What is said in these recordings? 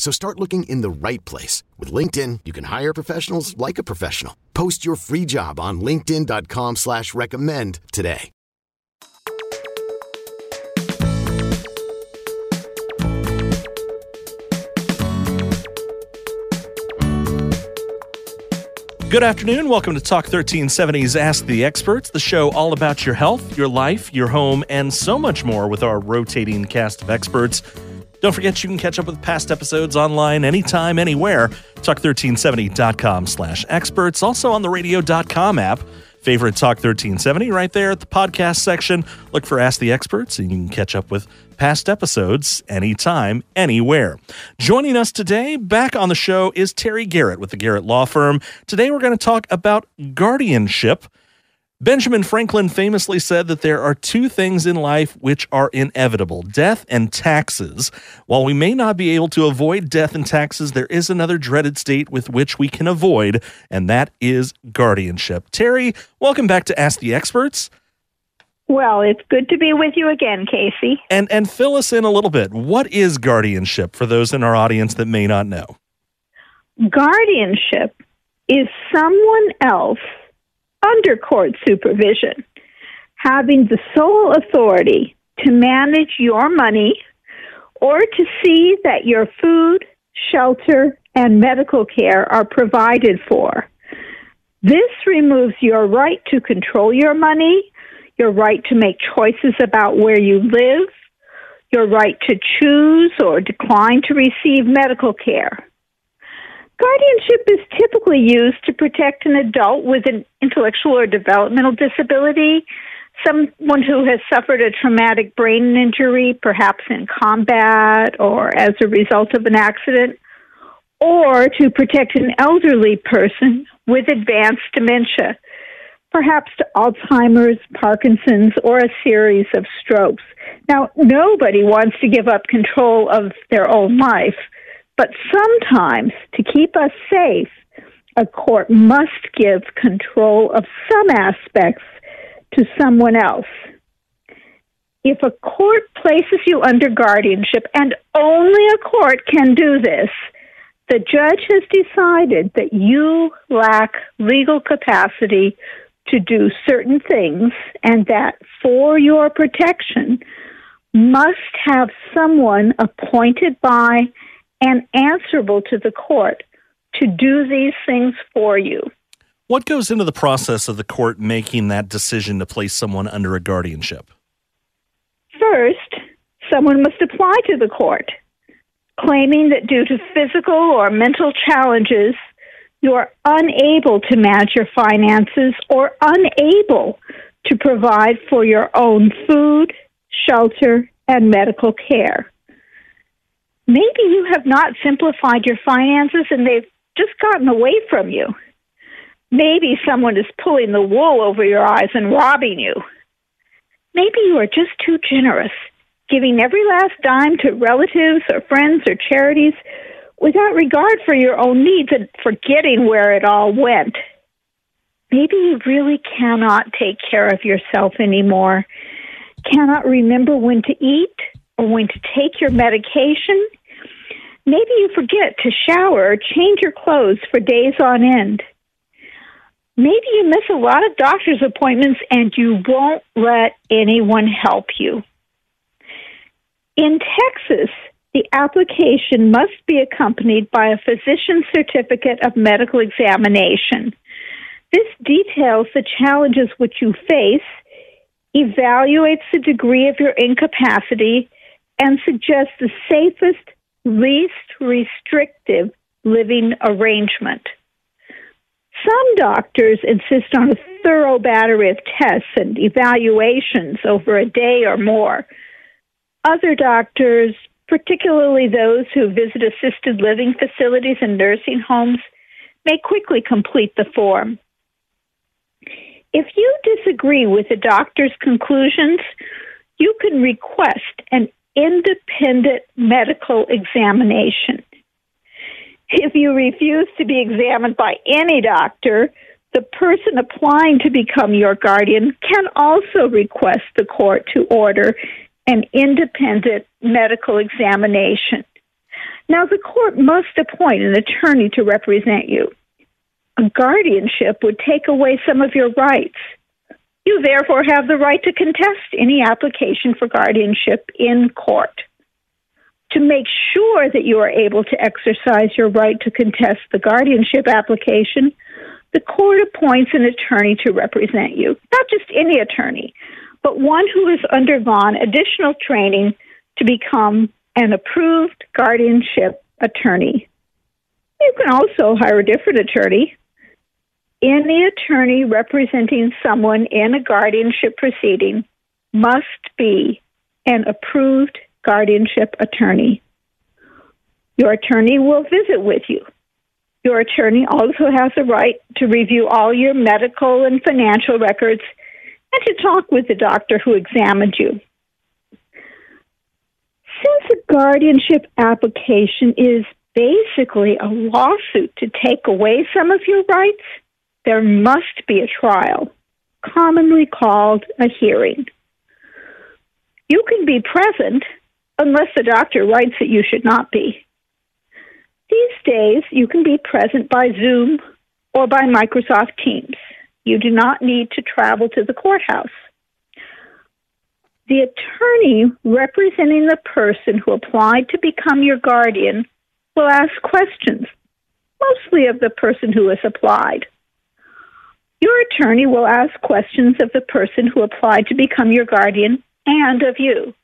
So start looking in the right place. With LinkedIn, you can hire professionals like a professional. Post your free job on linkedin.com slash recommend today. Good afternoon. Welcome to Talk 1370's Ask the Experts, the show all about your health, your life, your home, and so much more with our rotating cast of experts. Don't forget you can catch up with past episodes online anytime, anywhere. Talk1370.com slash experts. Also on the radio.com app. Favorite Talk 1370 right there at the podcast section. Look for Ask the Experts and you can catch up with past episodes anytime, anywhere. Joining us today, back on the show, is Terry Garrett with the Garrett Law Firm. Today we're going to talk about guardianship. Benjamin Franklin famously said that there are two things in life which are inevitable death and taxes. While we may not be able to avoid death and taxes, there is another dreaded state with which we can avoid, and that is guardianship. Terry, welcome back to Ask the Experts. Well, it's good to be with you again, Casey. And and fill us in a little bit. What is guardianship for those in our audience that may not know? Guardianship is someone else under court supervision, having the sole authority to manage your money or to see that your food, shelter, and medical care are provided for. This removes your right to control your money, your right to make choices about where you live, your right to choose or decline to receive medical care. Guardianship is typically used to protect an adult with an intellectual or developmental disability, someone who has suffered a traumatic brain injury, perhaps in combat or as a result of an accident, or to protect an elderly person with advanced dementia, perhaps to Alzheimer's, Parkinson's, or a series of strokes. Now, nobody wants to give up control of their own life but sometimes, to keep us safe, a court must give control of some aspects to someone else. If a court places you under guardianship, and only a court can do this, the judge has decided that you lack legal capacity to do certain things and that for your protection must have someone appointed by and answerable to the court to do these things for you. What goes into the process of the court making that decision to place someone under a guardianship? First, someone must apply to the court, claiming that due to physical or mental challenges, you are unable to manage your finances or unable to provide for your own food, shelter, and medical care maybe you have not simplified your finances and they've just gotten away from you. Maybe someone is pulling the wool over your eyes and robbing you. Maybe you are just too generous, giving every last dime to relatives or friends or charities without regard for your own needs and forgetting where it all went. Maybe you really cannot take care of yourself anymore, cannot remember when to eat or when to take your medication, Maybe you forget to shower or change your clothes for days on end. Maybe you miss a lot of doctor's appointments and you won't let anyone help you. In Texas, the application must be accompanied by a physician's certificate of medical examination. This details the challenges which you face, evaluates the degree of your incapacity, and suggests the safest, least restrictive living arrangement. Some doctors insist on a thorough battery of tests and evaluations over a day or more. Other doctors, particularly those who visit assisted living facilities and nursing homes, may quickly complete the form. If you disagree with the doctor's conclusions, you can request an independent medical examination. If you refuse to be examined by any doctor, the person applying to become your guardian can also request the court to order an independent medical examination. Now, the court must appoint an attorney to represent you. A guardianship would take away some of your rights. You therefore have the right to contest any application for guardianship in court. To make sure that you are able to exercise your right to contest the guardianship application, the court appoints an attorney to represent you. Not just any attorney, but one who has undergone additional training to become an approved guardianship attorney. You can also hire a different attorney. Any attorney representing someone in a guardianship proceeding must be an approved guardianship attorney. Your attorney will visit with you. Your attorney also has the right to review all your medical and financial records and to talk with the doctor who examined you. Since a guardianship application is basically a lawsuit to take away some of your rights, there must be a trial, commonly called a hearing. You can be present unless the doctor writes that you should not be. These days, you can be present by Zoom or by Microsoft Teams. You do not need to travel to the courthouse. The attorney representing the person who applied to become your guardian will ask questions, mostly of the person who has applied. Your attorney will ask questions of the person who applied to become your guardian and of you.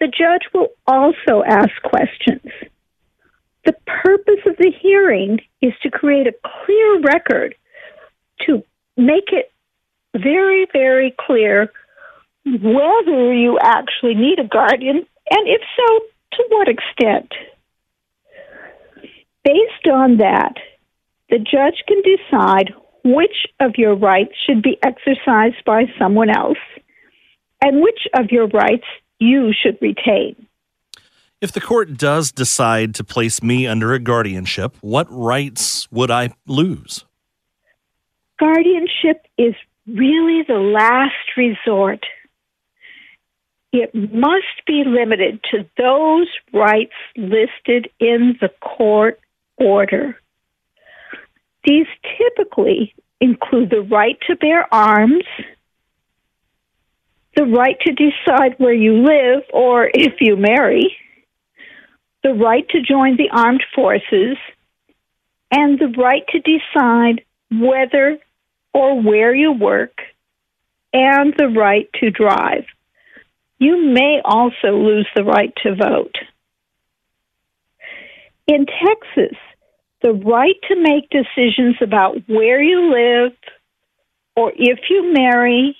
The judge will also ask questions. The purpose of the hearing is to create a clear record to make it very, very clear whether you actually need a guardian, and if so, to what extent. Based on that, the judge can decide which of your rights should be exercised by someone else and which of your rights you should retain. If the court does decide to place me under a guardianship, what rights would I lose? guardianship is really the last resort. It must be limited to those rights listed in the court order. These typically include the right to bear arms, the right to decide where you live or if you marry, the right to join the armed forces, and the right to decide whether or where you work, and the right to drive. You may also lose the right to vote. In Texas, the right to make decisions about where you live or if you marry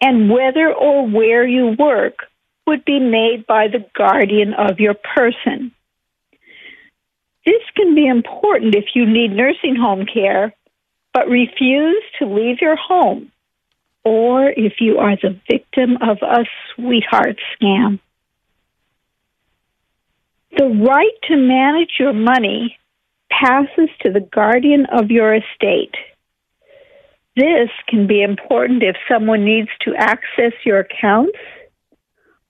and whether or where you work would be made by the guardian of your person. This can be important if you need nursing home care but refuse to leave your home, or if you are the victim of a sweetheart scam. The right to manage your money passes to the guardian of your estate. This can be important if someone needs to access your accounts,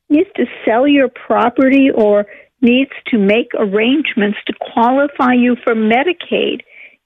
needs to sell your property, or needs to make arrangements to qualify you for Medicaid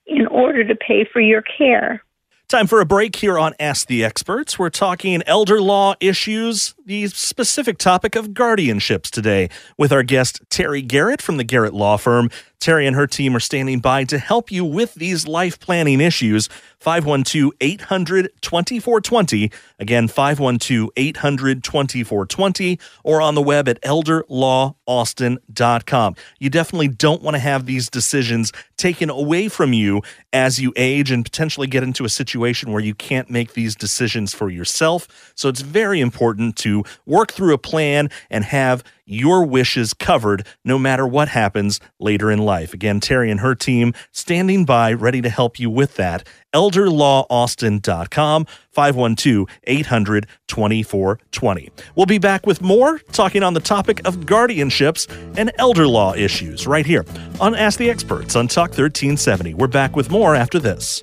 in order to pay for your care. Time for a break here on Ask the Experts. We're talking elder law issues the specific topic of guardianships today with our guest, Terry Garrett from the Garrett Law Firm. Terry and her team are standing by to help you with these life planning issues. 512 800 2420. Again, 512 800 2420 or on the web at elderlawaustin.com. You definitely don't want to have these decisions taken away from you as you age and potentially get into a situation where you can't make these decisions for yourself. So it's very important to work through a plan and have your wishes covered no matter what happens later in life. Again, Terry and her team standing by, ready to help you with that. ElderLawAustin.com, 512 800 2420. We'll be back with more talking on the topic of guardianships and elder law issues right here on Ask the Experts on Talk 1370. We're back with more after this.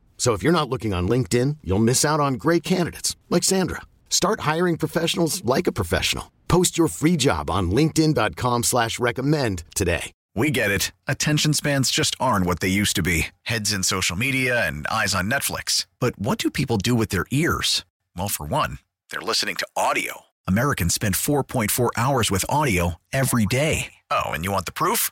So if you're not looking on LinkedIn, you'll miss out on great candidates like Sandra. Start hiring professionals like a professional. Post your free job on LinkedIn.com slash recommend today. We get it. Attention spans just aren't what they used to be. Heads in social media and eyes on Netflix. But what do people do with their ears? Well, for one, they're listening to audio. Americans spend 4.4 hours with audio every day. Oh, and you want the proof?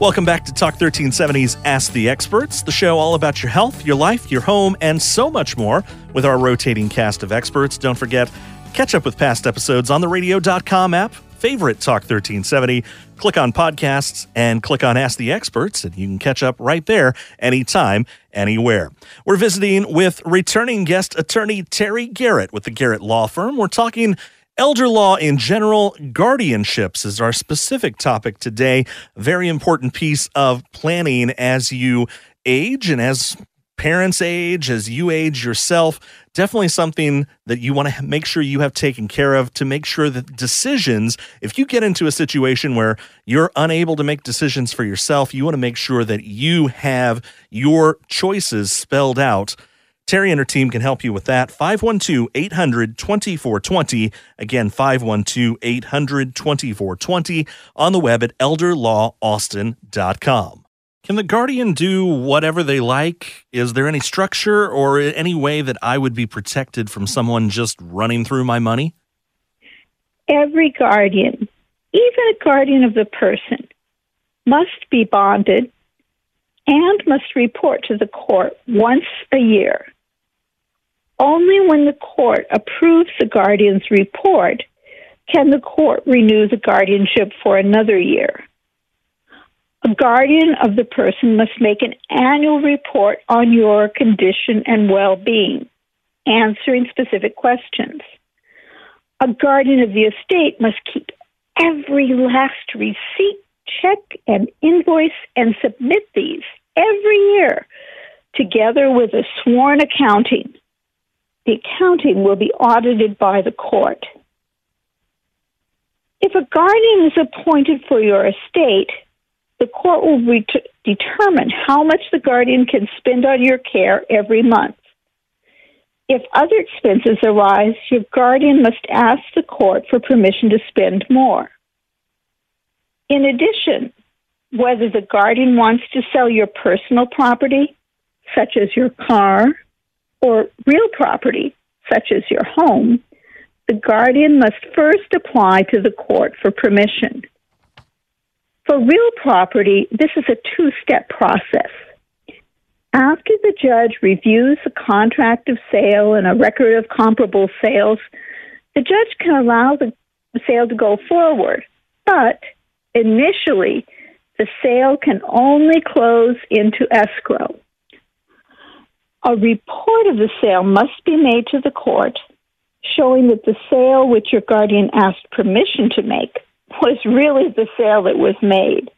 Welcome back to Talk 1370's Ask the Experts, the show all about your health, your life, your home, and so much more with our rotating cast of experts. Don't forget, catch up with past episodes on the radio.com app, favorite Talk 1370. Click on podcasts and click on Ask the Experts, and you can catch up right there anytime, anywhere. We're visiting with returning guest attorney Terry Garrett with the Garrett Law Firm. We're talking Elder law in general, guardianships is our specific topic today. Very important piece of planning as you age and as parents age, as you age yourself. Definitely something that you want to make sure you have taken care of to make sure that decisions, if you get into a situation where you're unable to make decisions for yourself, you want to make sure that you have your choices spelled out Terry and her team can help you with that. 512 800 2420. Again, 512 800 2420 on the web at elderlawaustin.com. Can the guardian do whatever they like? Is there any structure or any way that I would be protected from someone just running through my money? Every guardian, even a guardian of the person, must be bonded and must report to the court once a year only when the court approves the guardian's report can the court renew the guardianship for another year. A guardian of the person must make an annual report on your condition and well being, answering specific questions. A guardian of the estate must keep every last receipt, check, and invoice and submit these every year, together with a sworn accounting the accounting will be audited by the court. If a guardian is appointed for your estate, the court will determine how much the guardian can spend on your care every month. If other expenses arise, your guardian must ask the court for permission to spend more. In addition, whether the guardian wants to sell your personal property, such as your car, or real property, such as your home, the guardian must first apply to the court for permission. For real property, this is a two step process. After the judge reviews a contract of sale and a record of comparable sales, the judge can allow the sale to go forward, but initially, the sale can only close into escrow. A report of the sale must be made to the court showing that the sale which your guardian asked permission to make was really the sale that was made.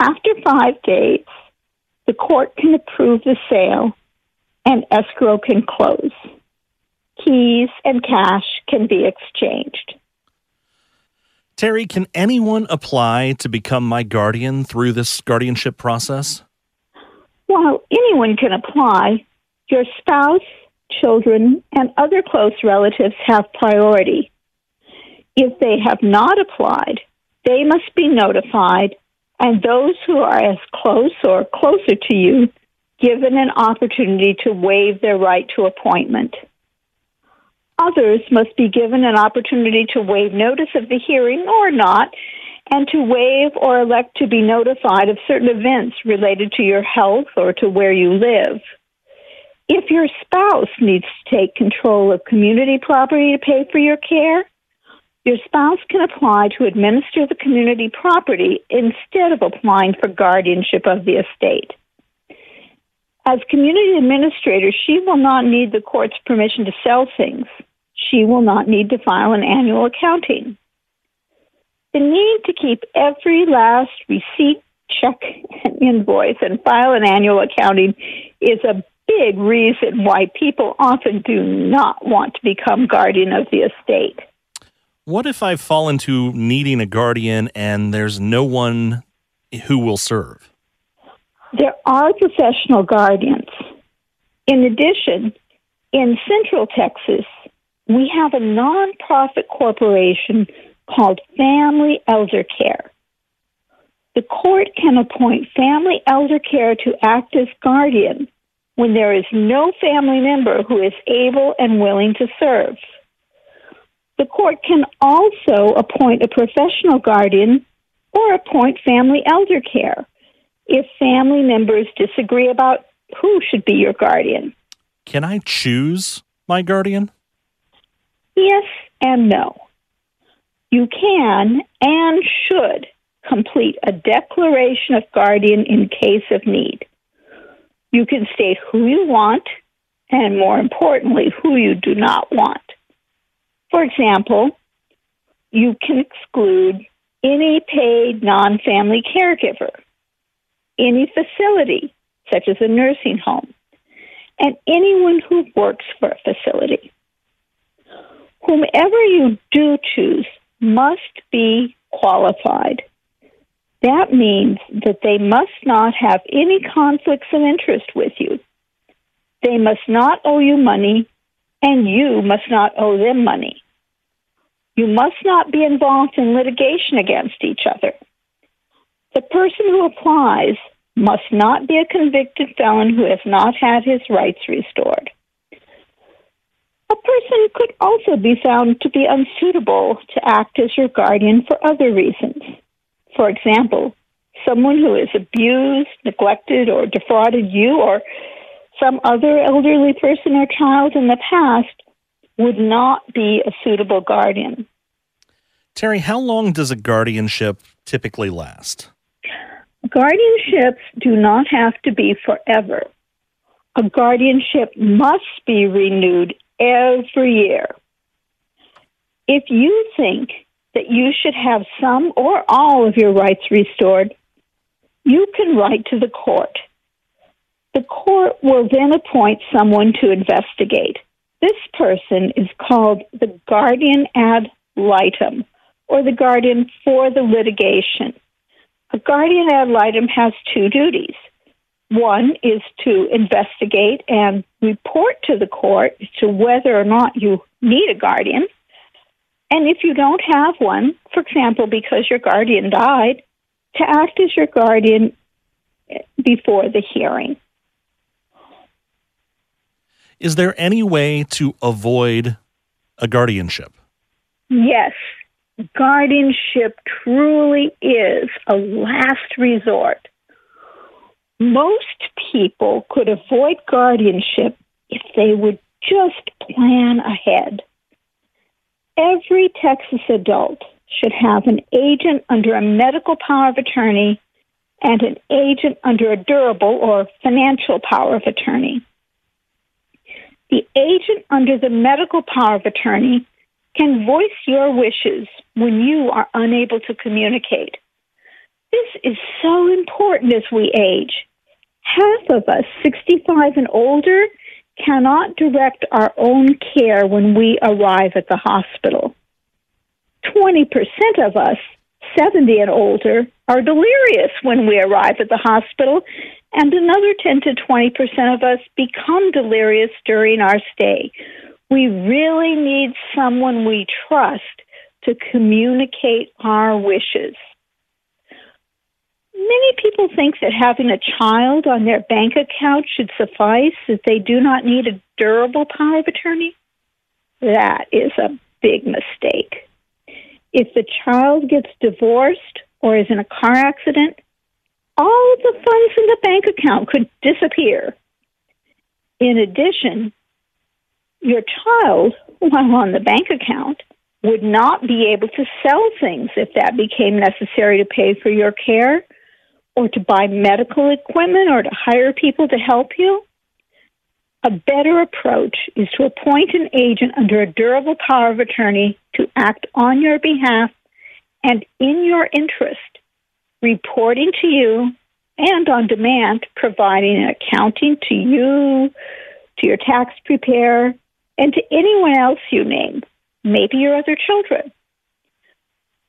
After five days, the court can approve the sale and escrow can close. Keys and cash can be exchanged. Terry, can anyone apply to become my guardian through this guardianship process? While anyone can apply, your spouse, children, and other close relatives have priority. If they have not applied, they must be notified, and those who are as close or closer to you given an opportunity to waive their right to appointment. Others must be given an opportunity to waive notice of the hearing or not, and to waive or elect to be notified of certain events related to your health or to where you live. If your spouse needs to take control of community property to pay for your care, your spouse can apply to administer the community property instead of applying for guardianship of the estate. As community administrator, she will not need the court's permission to sell things. She will not need to file an annual accounting. The need to keep every last receipt, check, and invoice and file an annual accounting is a big reason why people often do not want to become guardian of the estate. What if I fall into needing a guardian and there's no one who will serve? There are professional guardians. In addition, in Central Texas, we have a nonprofit corporation called Family Elder Care. The court can appoint Family Elder Care to act as guardian when there is no family member who is able and willing to serve. The court can also appoint a professional guardian or appoint family elder care if family members disagree about who should be your guardian. Can I choose my guardian? Yes and no. You can and should complete a declaration of guardian in case of need. You can state who you want and, more importantly, who you do not want. For example, you can exclude any paid non family caregiver any facility, such as a nursing home, and anyone who works for a facility. Whomever you do choose must be qualified. That means that they must not have any conflicts of interest with you. They must not owe you money, and you must not owe them money. You must not be involved in litigation against each other. The person who applies must not be a convicted felon who has not had his rights restored. A person could also be found to be unsuitable to act as your guardian for other reasons. For example, someone who has abused, neglected, or defrauded you or some other elderly person or child in the past would not be a suitable guardian. Terry, how long does a guardianship typically last? Guardianships do not have to be forever. A guardianship must be renewed every year. If you think that you should have some or all of your rights restored, you can write to the court. The court will then appoint someone to investigate. This person is called the guardian ad litem, or the guardian for the litigation. A guardian ad litem has two duties. One is to investigate and report to the court as to whether or not you need a guardian. And if you don't have one, for example, because your guardian died, to act as your guardian before the hearing. Is there any way to avoid a guardianship? Yes. Guardianship truly is a last resort. Most people could avoid guardianship if they would just plan ahead. Every Texas adult should have an agent under a medical power of attorney and an agent under a durable or financial power of attorney. The agent under the medical power of attorney can voice your wishes when you are unable to communicate. This is so important as we age. Half of us, 65 and older, cannot direct our own care when we arrive at the hospital. 20% of us, 70 and older, are delirious when we arrive at the hospital, and another 10 to 20% of us become delirious during our stay. We really need someone we trust to communicate our wishes. Many people think that having a child on their bank account should suffice, that they do not need a durable power of attorney. That is a big mistake. If the child gets divorced or is in a car accident, all of the funds in the bank account could disappear. In addition, your child, while on the bank account, would not be able to sell things if that became necessary to pay for your care or to buy medical equipment or to hire people to help you. A better approach is to appoint an agent under a durable power of attorney to act on your behalf and in your interest, reporting to you and on demand, providing an accounting to you, to your tax preparer, and to anyone else you name, maybe your other children.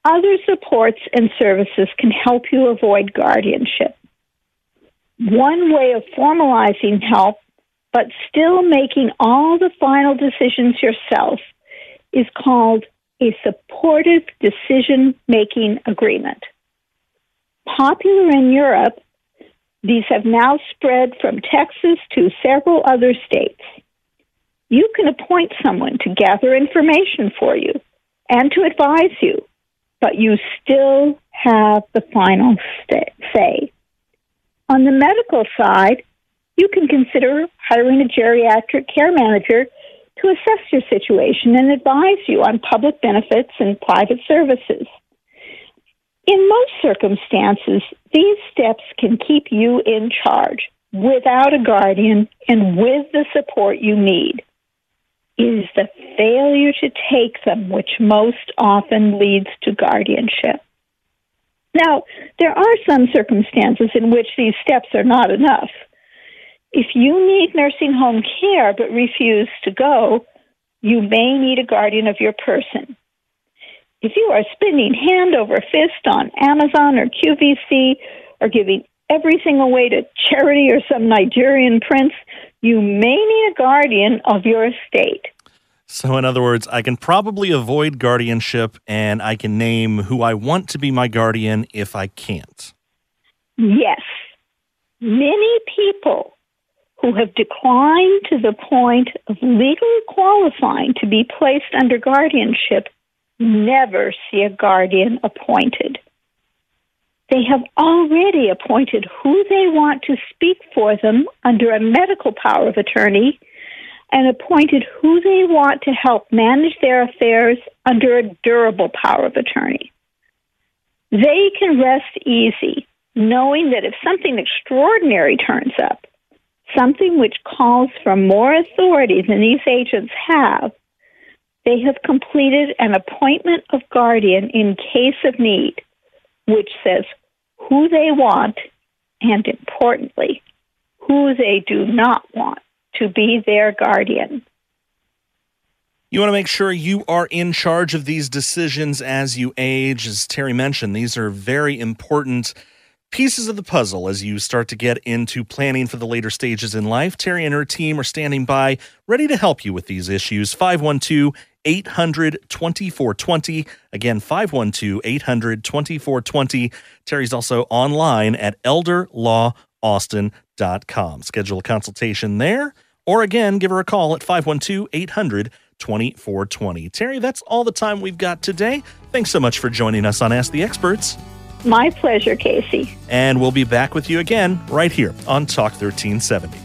Other supports and services can help you avoid guardianship. One way of formalizing help, but still making all the final decisions yourself, is called a supportive decision making agreement. Popular in Europe, these have now spread from Texas to several other states you can appoint someone to gather information for you and to advise you, but you still have the final say. On the medical side, you can consider hiring a geriatric care manager to assess your situation and advise you on public benefits and private services. In most circumstances, these steps can keep you in charge without a guardian and with the support you need is the failure to take them, which most often leads to guardianship. Now, there are some circumstances in which these steps are not enough. If you need nursing home care but refuse to go, you may need a guardian of your person. If you are spending hand over fist on Amazon or QVC or giving everything away to charity or some Nigerian prince, you may need a guardian of your estate. So, in other words, I can probably avoid guardianship and I can name who I want to be my guardian if I can't. Yes. Many people who have declined to the point of legally qualifying to be placed under guardianship never see a guardian appointed. They have already appointed who they want to speak for them under a medical power of attorney and appointed who they want to help manage their affairs under a durable power of attorney. They can rest easy knowing that if something extraordinary turns up, something which calls for more authority than these agents have, they have completed an appointment of guardian in case of need, which says who they want and, importantly, who they do not want to be their guardian. You want to make sure you are in charge of these decisions as you age. As Terry mentioned, these are very important pieces of the puzzle as you start to get into planning for the later stages in life. Terry and her team are standing by, ready to help you with these issues. 512 800 2420. Again, 512 800 2420. Terry's also online at elderlawaustin.com. Schedule a consultation there, or again, give her a call at 512 800 2420. Terry, that's all the time we've got today. Thanks so much for joining us on Ask the Experts. My pleasure, Casey. And we'll be back with you again right here on Talk 1370.